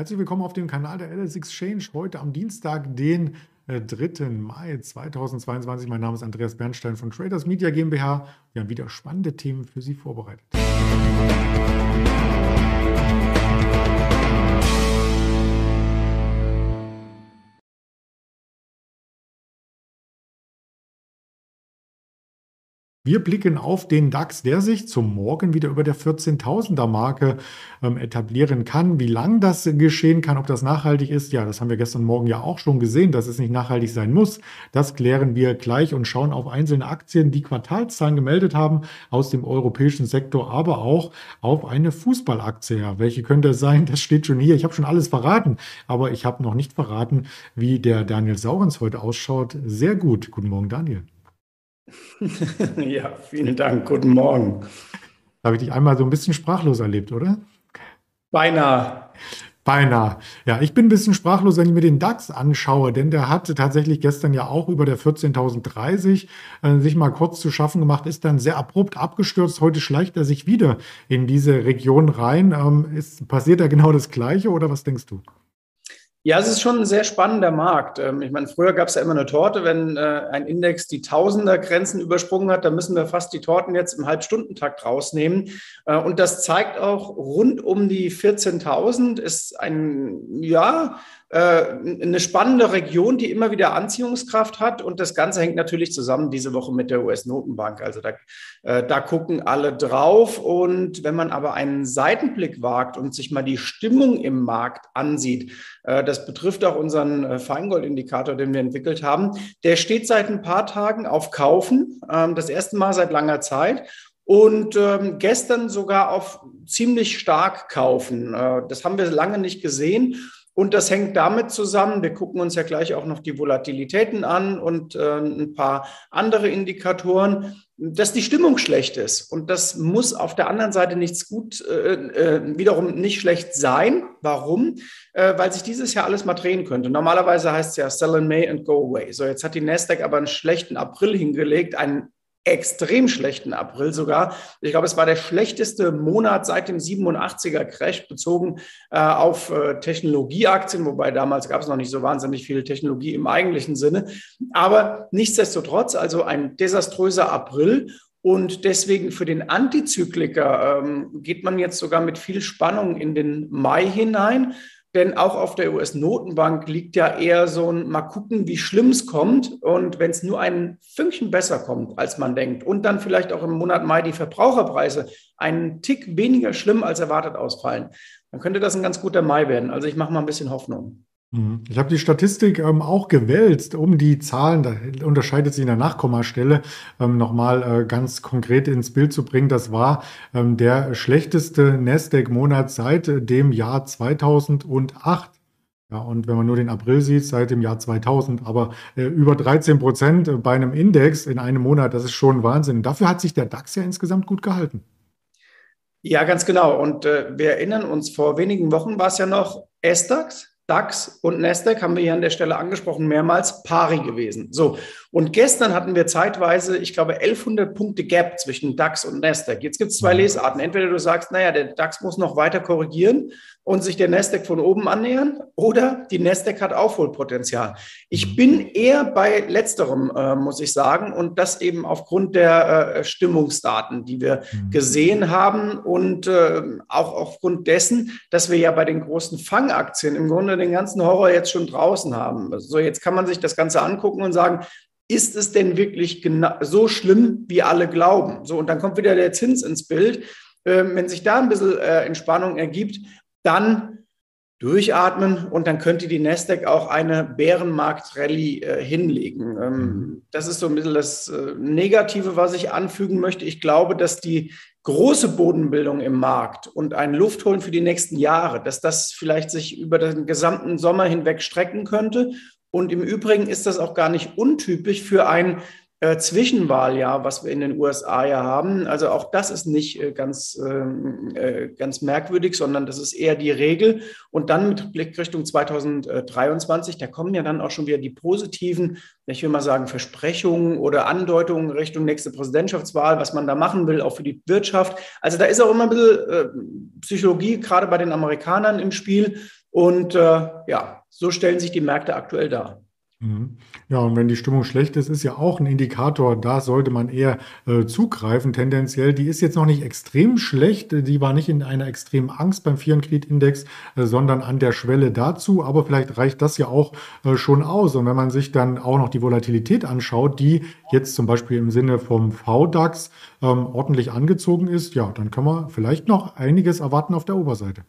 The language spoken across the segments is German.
Herzlich willkommen auf dem Kanal der LS Exchange. Heute am Dienstag, den 3. Äh, Mai 2022. Mein Name ist Andreas Bernstein von Traders Media GmbH. Wir haben wieder spannende Themen für Sie vorbereitet. Wir blicken auf den DAX, der sich zum Morgen wieder über der 14.000er Marke ähm, etablieren kann. Wie lang das geschehen kann, ob das nachhaltig ist, ja, das haben wir gestern Morgen ja auch schon gesehen, dass es nicht nachhaltig sein muss. Das klären wir gleich und schauen auf einzelne Aktien, die Quartalszahlen gemeldet haben aus dem europäischen Sektor, aber auch auf eine Fußballaktie. Ja, welche könnte es sein? Das steht schon hier. Ich habe schon alles verraten, aber ich habe noch nicht verraten, wie der Daniel Saurens heute ausschaut. Sehr gut. Guten Morgen, Daniel. ja, vielen Dank. Guten Morgen. Da habe ich dich einmal so ein bisschen sprachlos erlebt, oder? Beinahe. Beinahe. Ja, ich bin ein bisschen sprachlos, wenn ich mir den DAX anschaue, denn der hat tatsächlich gestern ja auch über der 14.030 äh, sich mal kurz zu schaffen gemacht, ist dann sehr abrupt abgestürzt. Heute schleicht er sich wieder in diese Region rein. Ähm, ist, passiert da genau das Gleiche oder was denkst du? Ja, es ist schon ein sehr spannender Markt. Ähm, ich meine, früher gab es ja immer eine Torte, wenn äh, ein Index die Tausender-Grenzen übersprungen hat, dann müssen wir fast die Torten jetzt im Halbstundentakt rausnehmen. Äh, und das zeigt auch, rund um die 14.000 ist ein, ja, eine spannende Region, die immer wieder Anziehungskraft hat. Und das Ganze hängt natürlich zusammen diese Woche mit der US-Notenbank. Also da, äh, da gucken alle drauf. Und wenn man aber einen Seitenblick wagt und sich mal die Stimmung im Markt ansieht, äh, das betrifft auch unseren Feingold-Indikator, den wir entwickelt haben, der steht seit ein paar Tagen auf Kaufen. Ähm, das erste Mal seit langer Zeit und ähm, gestern sogar auf ziemlich stark kaufen. Äh, das haben wir lange nicht gesehen. Und das hängt damit zusammen, wir gucken uns ja gleich auch noch die Volatilitäten an und äh, ein paar andere Indikatoren, dass die Stimmung schlecht ist. Und das muss auf der anderen Seite nichts gut, äh, äh, wiederum nicht schlecht sein. Warum? Äh, weil sich dieses Jahr alles mal drehen könnte. Normalerweise heißt es ja sell in May and go away. So, jetzt hat die Nasdaq aber einen schlechten April hingelegt, einen extrem schlechten April sogar. Ich glaube, es war der schlechteste Monat seit dem 87er Crash bezogen äh, auf äh, Technologieaktien, wobei damals gab es noch nicht so wahnsinnig viel Technologie im eigentlichen Sinne. Aber nichtsdestotrotz, also ein desaströser April. Und deswegen für den Antizykliker ähm, geht man jetzt sogar mit viel Spannung in den Mai hinein. Denn auch auf der US-Notenbank liegt ja eher so ein mal gucken, wie schlimm es kommt. Und wenn es nur ein Fünkchen besser kommt, als man denkt, und dann vielleicht auch im Monat Mai die Verbraucherpreise einen Tick weniger schlimm als erwartet ausfallen, dann könnte das ein ganz guter Mai werden. Also ich mache mal ein bisschen Hoffnung. Mhm. Ich habe die Statistik ähm, auch gewälzt, um die Zahlen, da unterscheidet sich in der Nachkommastelle, ähm, nochmal äh, ganz konkret ins Bild zu bringen. Das war ähm, der schlechteste Nasdaq-Monat seit äh, dem Jahr 2008. Ja, und wenn man nur den April sieht, seit dem Jahr 2000, aber äh, über 13 Prozent bei einem Index in einem Monat, das ist schon Wahnsinn. Dafür hat sich der DAX ja insgesamt gut gehalten. Ja, ganz genau. Und äh, wir erinnern uns, vor wenigen Wochen war es ja noch S-DAX, DAX und Nasdaq haben wir hier an der Stelle angesprochen, mehrmals pari gewesen. So. Und gestern hatten wir zeitweise, ich glaube, 1100 Punkte Gap zwischen DAX und Nasdaq. Jetzt gibt es zwei mhm. Lesarten. Entweder du sagst, naja, der DAX muss noch weiter korrigieren und sich der Nasdaq von oben annähern oder die Nasdaq hat Aufholpotenzial. Ich mhm. bin eher bei letzterem, äh, muss ich sagen, und das eben aufgrund der äh, Stimmungsdaten, die wir mhm. gesehen haben und äh, auch aufgrund dessen, dass wir ja bei den großen Fangaktien im Grunde den ganzen Horror jetzt schon draußen haben. So, jetzt kann man sich das Ganze angucken und sagen, ist es denn wirklich so schlimm, wie alle glauben? So, und dann kommt wieder der Zins ins Bild. Ähm, wenn sich da ein bisschen äh, Entspannung ergibt, dann durchatmen und dann könnte die Nasdaq auch eine Bärenmarkt-Rallye äh, hinlegen. Ähm, mhm. Das ist so ein bisschen das äh, Negative, was ich anfügen möchte. Ich glaube, dass die große Bodenbildung im Markt und ein Luftholen für die nächsten Jahre, dass das vielleicht sich über den gesamten Sommer hinweg strecken könnte. Und im Übrigen ist das auch gar nicht untypisch für ein äh, Zwischenwahljahr, was wir in den USA ja haben. Also auch das ist nicht äh, ganz, ähm, äh, ganz merkwürdig, sondern das ist eher die Regel. Und dann mit Blick Richtung 2023, da kommen ja dann auch schon wieder die positiven, ich will mal sagen, Versprechungen oder Andeutungen Richtung nächste Präsidentschaftswahl, was man da machen will, auch für die Wirtschaft. Also da ist auch immer ein bisschen äh, Psychologie, gerade bei den Amerikanern im Spiel. Und äh, ja, so stellen sich die Märkte aktuell dar. Mhm. Ja, und wenn die Stimmung schlecht ist, ist ja auch ein Indikator, da sollte man eher äh, zugreifen, tendenziell. Die ist jetzt noch nicht extrem schlecht, die war nicht in einer extremen Angst beim Fear Creed Index, äh, sondern an der Schwelle dazu, aber vielleicht reicht das ja auch äh, schon aus. Und wenn man sich dann auch noch die Volatilität anschaut, die jetzt zum Beispiel im Sinne vom VDAX ähm, ordentlich angezogen ist, ja, dann kann man vielleicht noch einiges erwarten auf der Oberseite.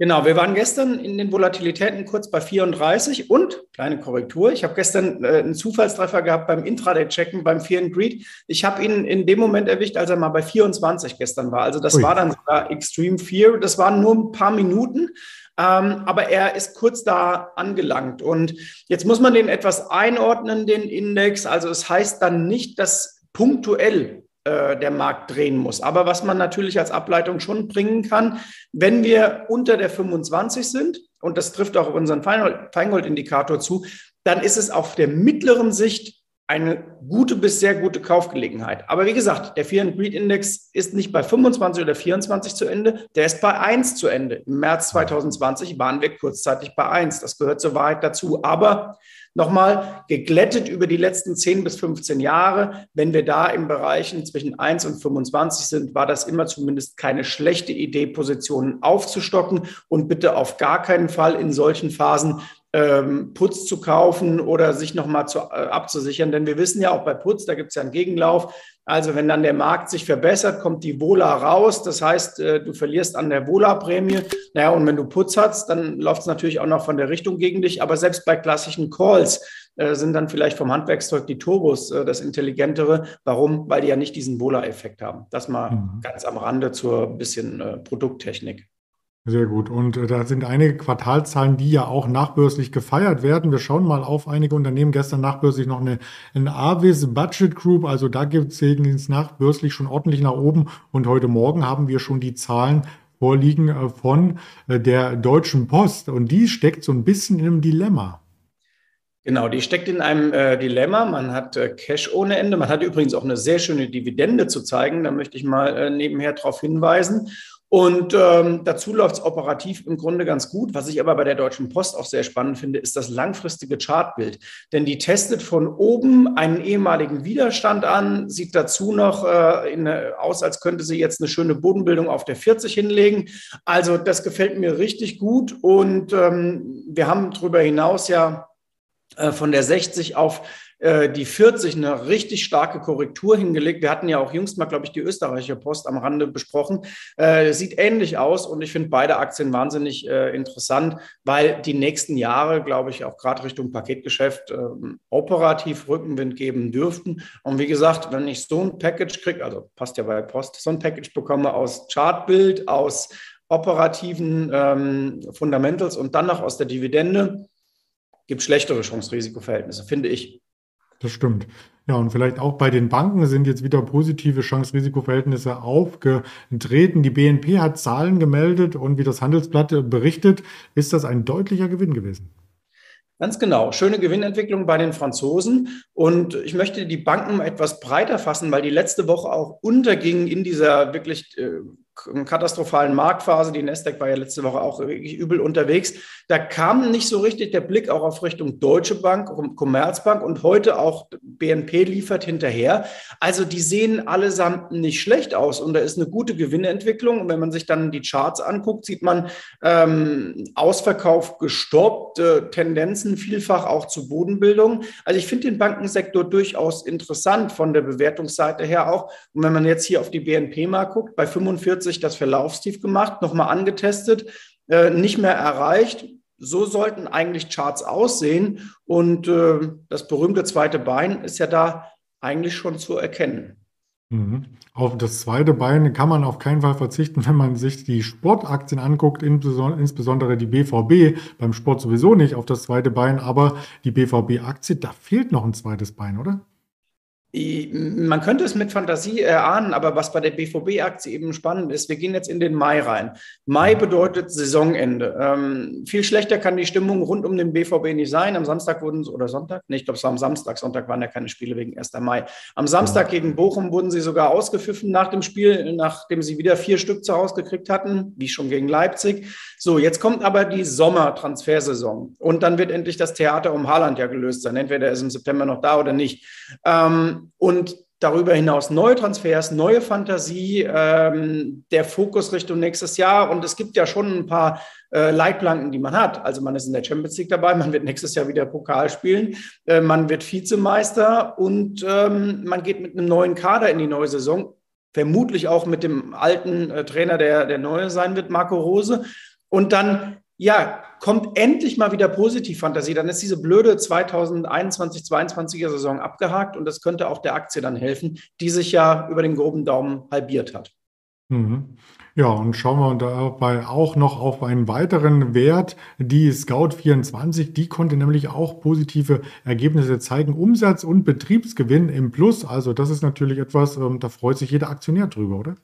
Genau, wir waren gestern in den Volatilitäten kurz bei 34 und, kleine Korrektur, ich habe gestern äh, einen Zufallstreffer gehabt beim Intraday-Checken, beim Fear and Greed. Ich habe ihn in dem Moment erwischt, als er mal bei 24 gestern war. Also das Ui. war dann sogar Extreme Fear. Das waren nur ein paar Minuten. Ähm, aber er ist kurz da angelangt. Und jetzt muss man den etwas einordnen, den Index. Also es heißt dann nicht, dass punktuell äh, der Markt drehen muss. Aber was man natürlich als Ableitung schon bringen kann, wenn wir unter der 25 sind, und das trifft auch unseren Feingold-Indikator zu, dann ist es auf der mittleren Sicht eine gute bis sehr gute Kaufgelegenheit. Aber wie gesagt, der Fear and Greed Index ist nicht bei 25 oder 24 zu Ende, der ist bei 1 zu Ende. Im März 2020 waren wir kurzzeitig bei 1. Das gehört zur Wahrheit dazu. Aber Nochmal geglättet über die letzten 10 bis 15 Jahre. Wenn wir da in Bereichen zwischen 1 und 25 sind, war das immer zumindest keine schlechte Idee, Positionen aufzustocken und bitte auf gar keinen Fall in solchen Phasen ähm, Putz zu kaufen oder sich nochmal zu, äh, abzusichern. Denn wir wissen ja auch bei Putz, da gibt es ja einen Gegenlauf. Also wenn dann der Markt sich verbessert, kommt die Vola raus. Das heißt, äh, du verlierst an der Vola-Prämie. Naja, und wenn du Putz hast, dann läuft es natürlich auch noch von der Richtung gegen dich. Aber selbst bei klassischen Calls äh, sind dann vielleicht vom Handwerkszeug die Turbos äh, das Intelligentere. Warum? Weil die ja nicht diesen Vola-Effekt haben. Das mal mhm. ganz am Rande zur bisschen äh, Produkttechnik. Sehr gut. Und äh, da sind einige Quartalzahlen, die ja auch nachbörslich gefeiert werden. Wir schauen mal auf einige Unternehmen. Gestern nachbörslich noch eine, eine Avis Budget Group. Also da gibt es nachbörslich schon ordentlich nach oben. Und heute Morgen haben wir schon die Zahlen vorliegen äh, von äh, der Deutschen Post. Und die steckt so ein bisschen in einem Dilemma. Genau, die steckt in einem äh, Dilemma. Man hat äh, Cash ohne Ende. Man hat übrigens auch eine sehr schöne Dividende zu zeigen. Da möchte ich mal äh, nebenher darauf hinweisen. Und ähm, dazu läuft es operativ im Grunde ganz gut. Was ich aber bei der Deutschen Post auch sehr spannend finde, ist das langfristige Chartbild. Denn die testet von oben einen ehemaligen Widerstand an, sieht dazu noch äh, in, aus, als könnte sie jetzt eine schöne Bodenbildung auf der 40 hinlegen. Also das gefällt mir richtig gut. Und ähm, wir haben darüber hinaus ja äh, von der 60 auf äh, die 40 eine richtig starke Korrektur hingelegt. Wir hatten ja auch jüngst mal, glaube ich, die österreichische Post am Rande besprochen. Äh, sieht ähnlich aus und ich finde beide Aktien wahnsinnig äh, interessant, weil die nächsten Jahre, glaube ich, auch gerade Richtung Paketgeschäft äh, operativ Rückenwind geben dürften. Und wie gesagt, wenn ich so ein Package kriege, also passt ja bei Post, so ein Package bekomme aus Chartbild, aus operativen ähm, Fundamentals und dann noch aus der Dividende, gibt schlechtere Chance-Risikoverhältnisse, finde ich. Das stimmt. Ja, und vielleicht auch bei den Banken sind jetzt wieder positive Chance-Risiko-Verhältnisse aufgetreten. Die BNP hat Zahlen gemeldet und wie das Handelsblatt berichtet, ist das ein deutlicher Gewinn gewesen. Ganz genau. Schöne Gewinnentwicklung bei den Franzosen. Und ich möchte die Banken etwas breiter fassen, weil die letzte Woche auch untergingen in dieser wirklich äh, katastrophalen Marktphase. Die Nasdaq war ja letzte Woche auch wirklich übel unterwegs. Da kam nicht so richtig der Blick auch auf Richtung Deutsche Bank, Commerzbank und heute auch BNP liefert hinterher. Also die sehen allesamt nicht schlecht aus und da ist eine gute Gewinnentwicklung. Und wenn man sich dann die Charts anguckt, sieht man ähm, Ausverkauf gestoppt, äh, Tendenzen vielfach auch zu Bodenbildung. Also ich finde den Bankensektor durchaus interessant von der Bewertungsseite her auch. Und wenn man jetzt hier auf die BNP mal guckt, bei 45 sich das Verlaufstief gemacht, nochmal angetestet, äh, nicht mehr erreicht. So sollten eigentlich Charts aussehen. Und äh, das berühmte zweite Bein ist ja da eigentlich schon zu erkennen. Mhm. Auf das zweite Bein kann man auf keinen Fall verzichten, wenn man sich die Sportaktien anguckt, insbesondere die BVB, beim Sport sowieso nicht auf das zweite Bein, aber die BVB-Aktie, da fehlt noch ein zweites Bein, oder? Man könnte es mit Fantasie erahnen, aber was bei der BVB-Aktie eben spannend ist, wir gehen jetzt in den Mai rein. Mai bedeutet Saisonende. Ähm, viel schlechter kann die Stimmung rund um den BVB nicht sein. Am Samstag wurden sie, oder Sonntag? Nee, ich glaube, es war am Samstag. Sonntag waren ja keine Spiele wegen 1. Mai. Am Samstag gegen Bochum wurden sie sogar ausgepfiffen nach dem Spiel, nachdem sie wieder vier Stück zu Hause gekriegt hatten, wie schon gegen Leipzig. So, jetzt kommt aber die Sommertransfersaison. Und dann wird endlich das Theater um Haaland ja gelöst sein. Entweder er ist im September noch da oder nicht. Ähm, und darüber hinaus neue Transfers, neue Fantasie, ähm, der Fokus Richtung nächstes Jahr. Und es gibt ja schon ein paar äh, Leitplanken, die man hat. Also man ist in der Champions League dabei, man wird nächstes Jahr wieder Pokal spielen, äh, man wird Vizemeister und ähm, man geht mit einem neuen Kader in die neue Saison. Vermutlich auch mit dem alten äh, Trainer, der der neue sein wird, Marco Rose. Und dann ja, kommt endlich mal wieder Positivfantasie, dann ist diese blöde 2021, 22er Saison abgehakt und das könnte auch der Aktie dann helfen, die sich ja über den groben Daumen halbiert hat. Mhm. Ja, und schauen wir dabei auch noch auf einen weiteren Wert, die Scout24. Die konnte nämlich auch positive Ergebnisse zeigen. Umsatz und Betriebsgewinn im Plus. Also das ist natürlich etwas, ähm, da freut sich jeder Aktionär drüber, oder?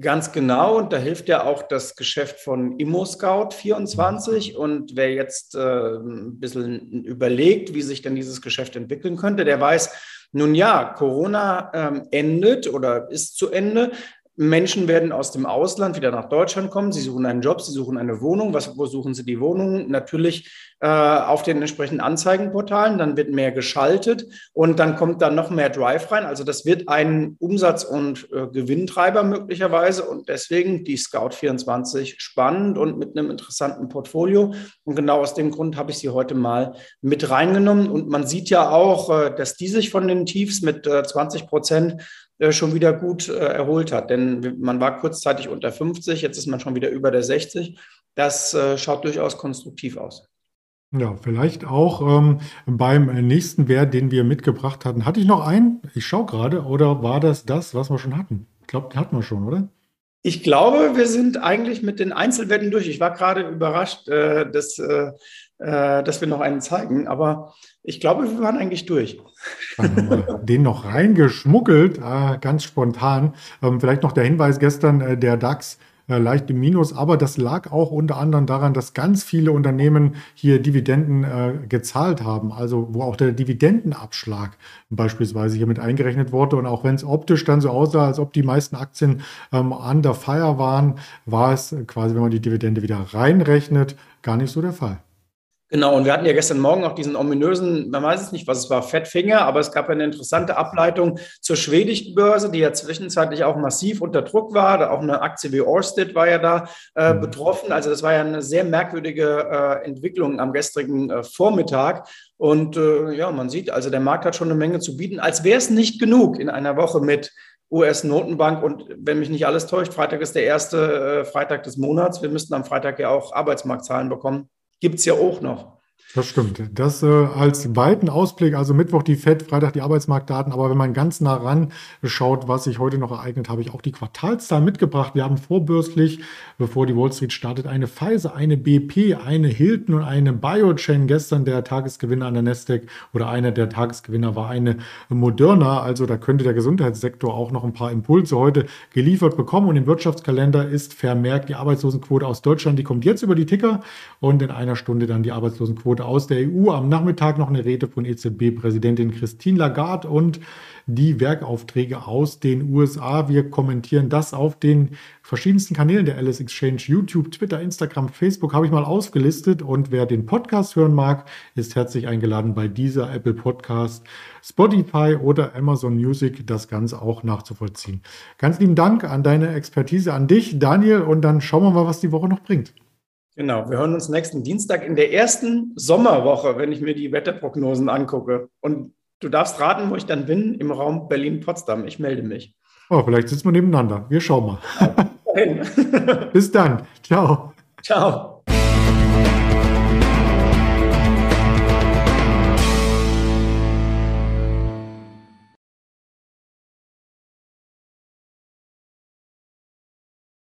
Ganz genau, und da hilft ja auch das Geschäft von ImmoScout24. Und wer jetzt äh, ein bisschen überlegt, wie sich denn dieses Geschäft entwickeln könnte, der weiß, nun ja, Corona ähm, endet oder ist zu Ende. Menschen werden aus dem Ausland wieder nach Deutschland kommen. Sie suchen einen Job, sie suchen eine Wohnung. Was, wo suchen sie die Wohnung? Natürlich äh, auf den entsprechenden Anzeigenportalen. Dann wird mehr geschaltet und dann kommt dann noch mehr Drive rein. Also das wird ein Umsatz- und äh, Gewinntreiber möglicherweise und deswegen die Scout 24 spannend und mit einem interessanten Portfolio. Und genau aus dem Grund habe ich sie heute mal mit reingenommen. Und man sieht ja auch, äh, dass die sich von den Tiefs mit äh, 20 Prozent äh, schon wieder gut äh, erholt hat. Denn man war kurzzeitig unter 50, jetzt ist man schon wieder über der 60. Das äh, schaut durchaus konstruktiv aus. Ja, vielleicht auch ähm, beim nächsten Wert, den wir mitgebracht hatten. Hatte ich noch einen? Ich schaue gerade. Oder war das das, was wir schon hatten? Ich glaube, den hatten wir schon, oder? Ich glaube, wir sind eigentlich mit den Einzelwerten durch. Ich war gerade überrascht, äh, dass, äh, dass wir noch einen zeigen. Aber ich glaube, wir waren eigentlich durch. Den noch reingeschmuggelt, äh, ganz spontan. Ähm, vielleicht noch der Hinweis gestern, äh, der DAX äh, leicht im Minus, aber das lag auch unter anderem daran, dass ganz viele Unternehmen hier Dividenden äh, gezahlt haben, also wo auch der Dividendenabschlag beispielsweise hier mit eingerechnet wurde. Und auch wenn es optisch dann so aussah, als ob die meisten Aktien ähm, under fire waren, war es quasi, wenn man die Dividende wieder reinrechnet, gar nicht so der Fall. Genau, und wir hatten ja gestern Morgen auch diesen ominösen, man weiß es nicht, was es war, Fettfinger, aber es gab eine interessante Ableitung zur schwedischen Börse, die ja zwischenzeitlich auch massiv unter Druck war. Auch eine Aktie wie Orsted war ja da äh, mhm. betroffen. Also das war ja eine sehr merkwürdige äh, Entwicklung am gestrigen äh, Vormittag. Und äh, ja, man sieht, also der Markt hat schon eine Menge zu bieten, als wäre es nicht genug in einer Woche mit US-Notenbank und wenn mich nicht alles täuscht, Freitag ist der erste äh, Freitag des Monats. Wir müssten am Freitag ja auch Arbeitsmarktzahlen bekommen gibt es ja auch noch. Das stimmt. Das äh, als weiten Ausblick, also Mittwoch die FED, Freitag die Arbeitsmarktdaten. Aber wenn man ganz nah ran schaut, was sich heute noch ereignet, habe ich auch die Quartalszahlen mitgebracht. Wir haben vorbürstlich, bevor die Wall Street startet, eine Pfizer, eine BP, eine Hilton und eine Biochain. Gestern der Tagesgewinner an der Nasdaq oder einer der Tagesgewinner war eine Moderna. Also da könnte der Gesundheitssektor auch noch ein paar Impulse heute geliefert bekommen. Und im Wirtschaftskalender ist vermerkt die Arbeitslosenquote aus Deutschland. Die kommt jetzt über die Ticker und in einer Stunde dann die Arbeitslosenquote aus der EU. Am Nachmittag noch eine Rede von EZB-Präsidentin Christine Lagarde und die Werkaufträge aus den USA. Wir kommentieren das auf den verschiedensten Kanälen der Alice Exchange, YouTube, Twitter, Instagram, Facebook habe ich mal aufgelistet. Und wer den Podcast hören mag, ist herzlich eingeladen, bei dieser Apple Podcast, Spotify oder Amazon Music das Ganze auch nachzuvollziehen. Ganz lieben Dank an deine Expertise, an dich, Daniel. Und dann schauen wir mal, was die Woche noch bringt. Genau, wir hören uns nächsten Dienstag in der ersten Sommerwoche, wenn ich mir die Wetterprognosen angucke. Und du darfst raten, wo ich dann bin, im Raum Berlin-Potsdam. Ich melde mich. Oh, vielleicht sitzen wir nebeneinander. Wir schauen mal. Bis dann. Ciao. Ciao.